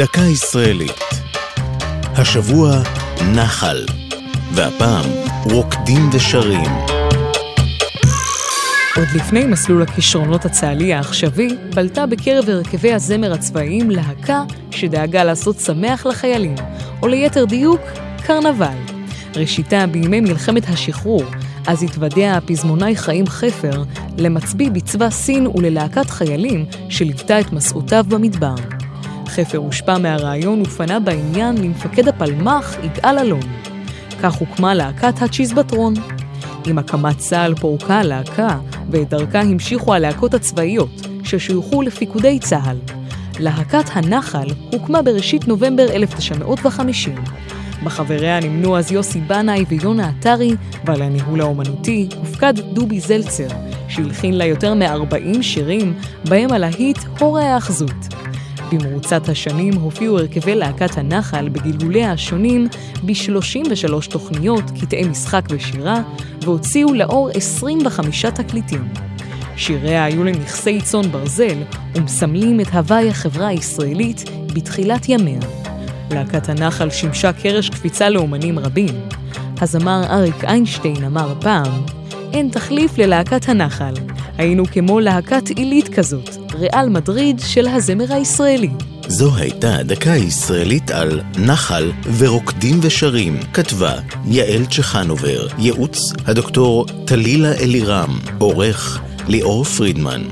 דקה ישראלית. השבוע נחל, והפעם רוקדים ושרים. עוד לפני מסלול הכישרונות הצה"לי העכשווי, בלטה בקרב הרכבי הזמר הצבאיים להקה שדאגה לעשות שמח לחיילים, או ליתר דיוק, קרנבל. ראשיתה בימי מלחמת השחרור, אז התוודע הפזמונאי חיים חפר למצביא בצבא סין וללהקת חיילים שליוותה את מסעותיו במדבר. חפר הושפע מהרעיון ופנה בעניין למפקד הפלמ"ח יגאל אלון. כך הוקמה להקת הצ'יזבטרון. עם הקמת צה"ל פורקה הלהקה, ואת דרכה המשיכו הלהקות הצבאיות, ששויכו לפיקודי צה"ל. להקת הנחל הוקמה בראשית נובמבר 1950. בחבריה נמנו אז יוסי בנאי ויונה עטרי, ועל הניהול האומנותי הופקד דובי זלצר, שהלחין לה יותר מ-40 שירים, בהם הלהיט הורה האחזות. במרוצת השנים הופיעו הרכבי להקת הנחל בגלגוליה השונים ב-33 תוכניות, קטעי משחק ושירה, והוציאו לאור 25 תקליטים. שיריה היו לנכסי צאן ברזל ומסמלים את הוואי החברה הישראלית בתחילת ימיה. להקת הנחל שימשה קרש קפיצה לאומנים רבים. הזמר אריק איינשטיין אמר פעם, אין תחליף ללהקת הנחל. היינו כמו להקת עילית כזאת, ריאל מדריד של הזמר הישראלי. זו הייתה דקה ישראלית על נחל ורוקדים ושרים, כתבה יעל צ'חנובר, ייעוץ הדוקטור טלילה אלירם, עורך ליאור פרידמן.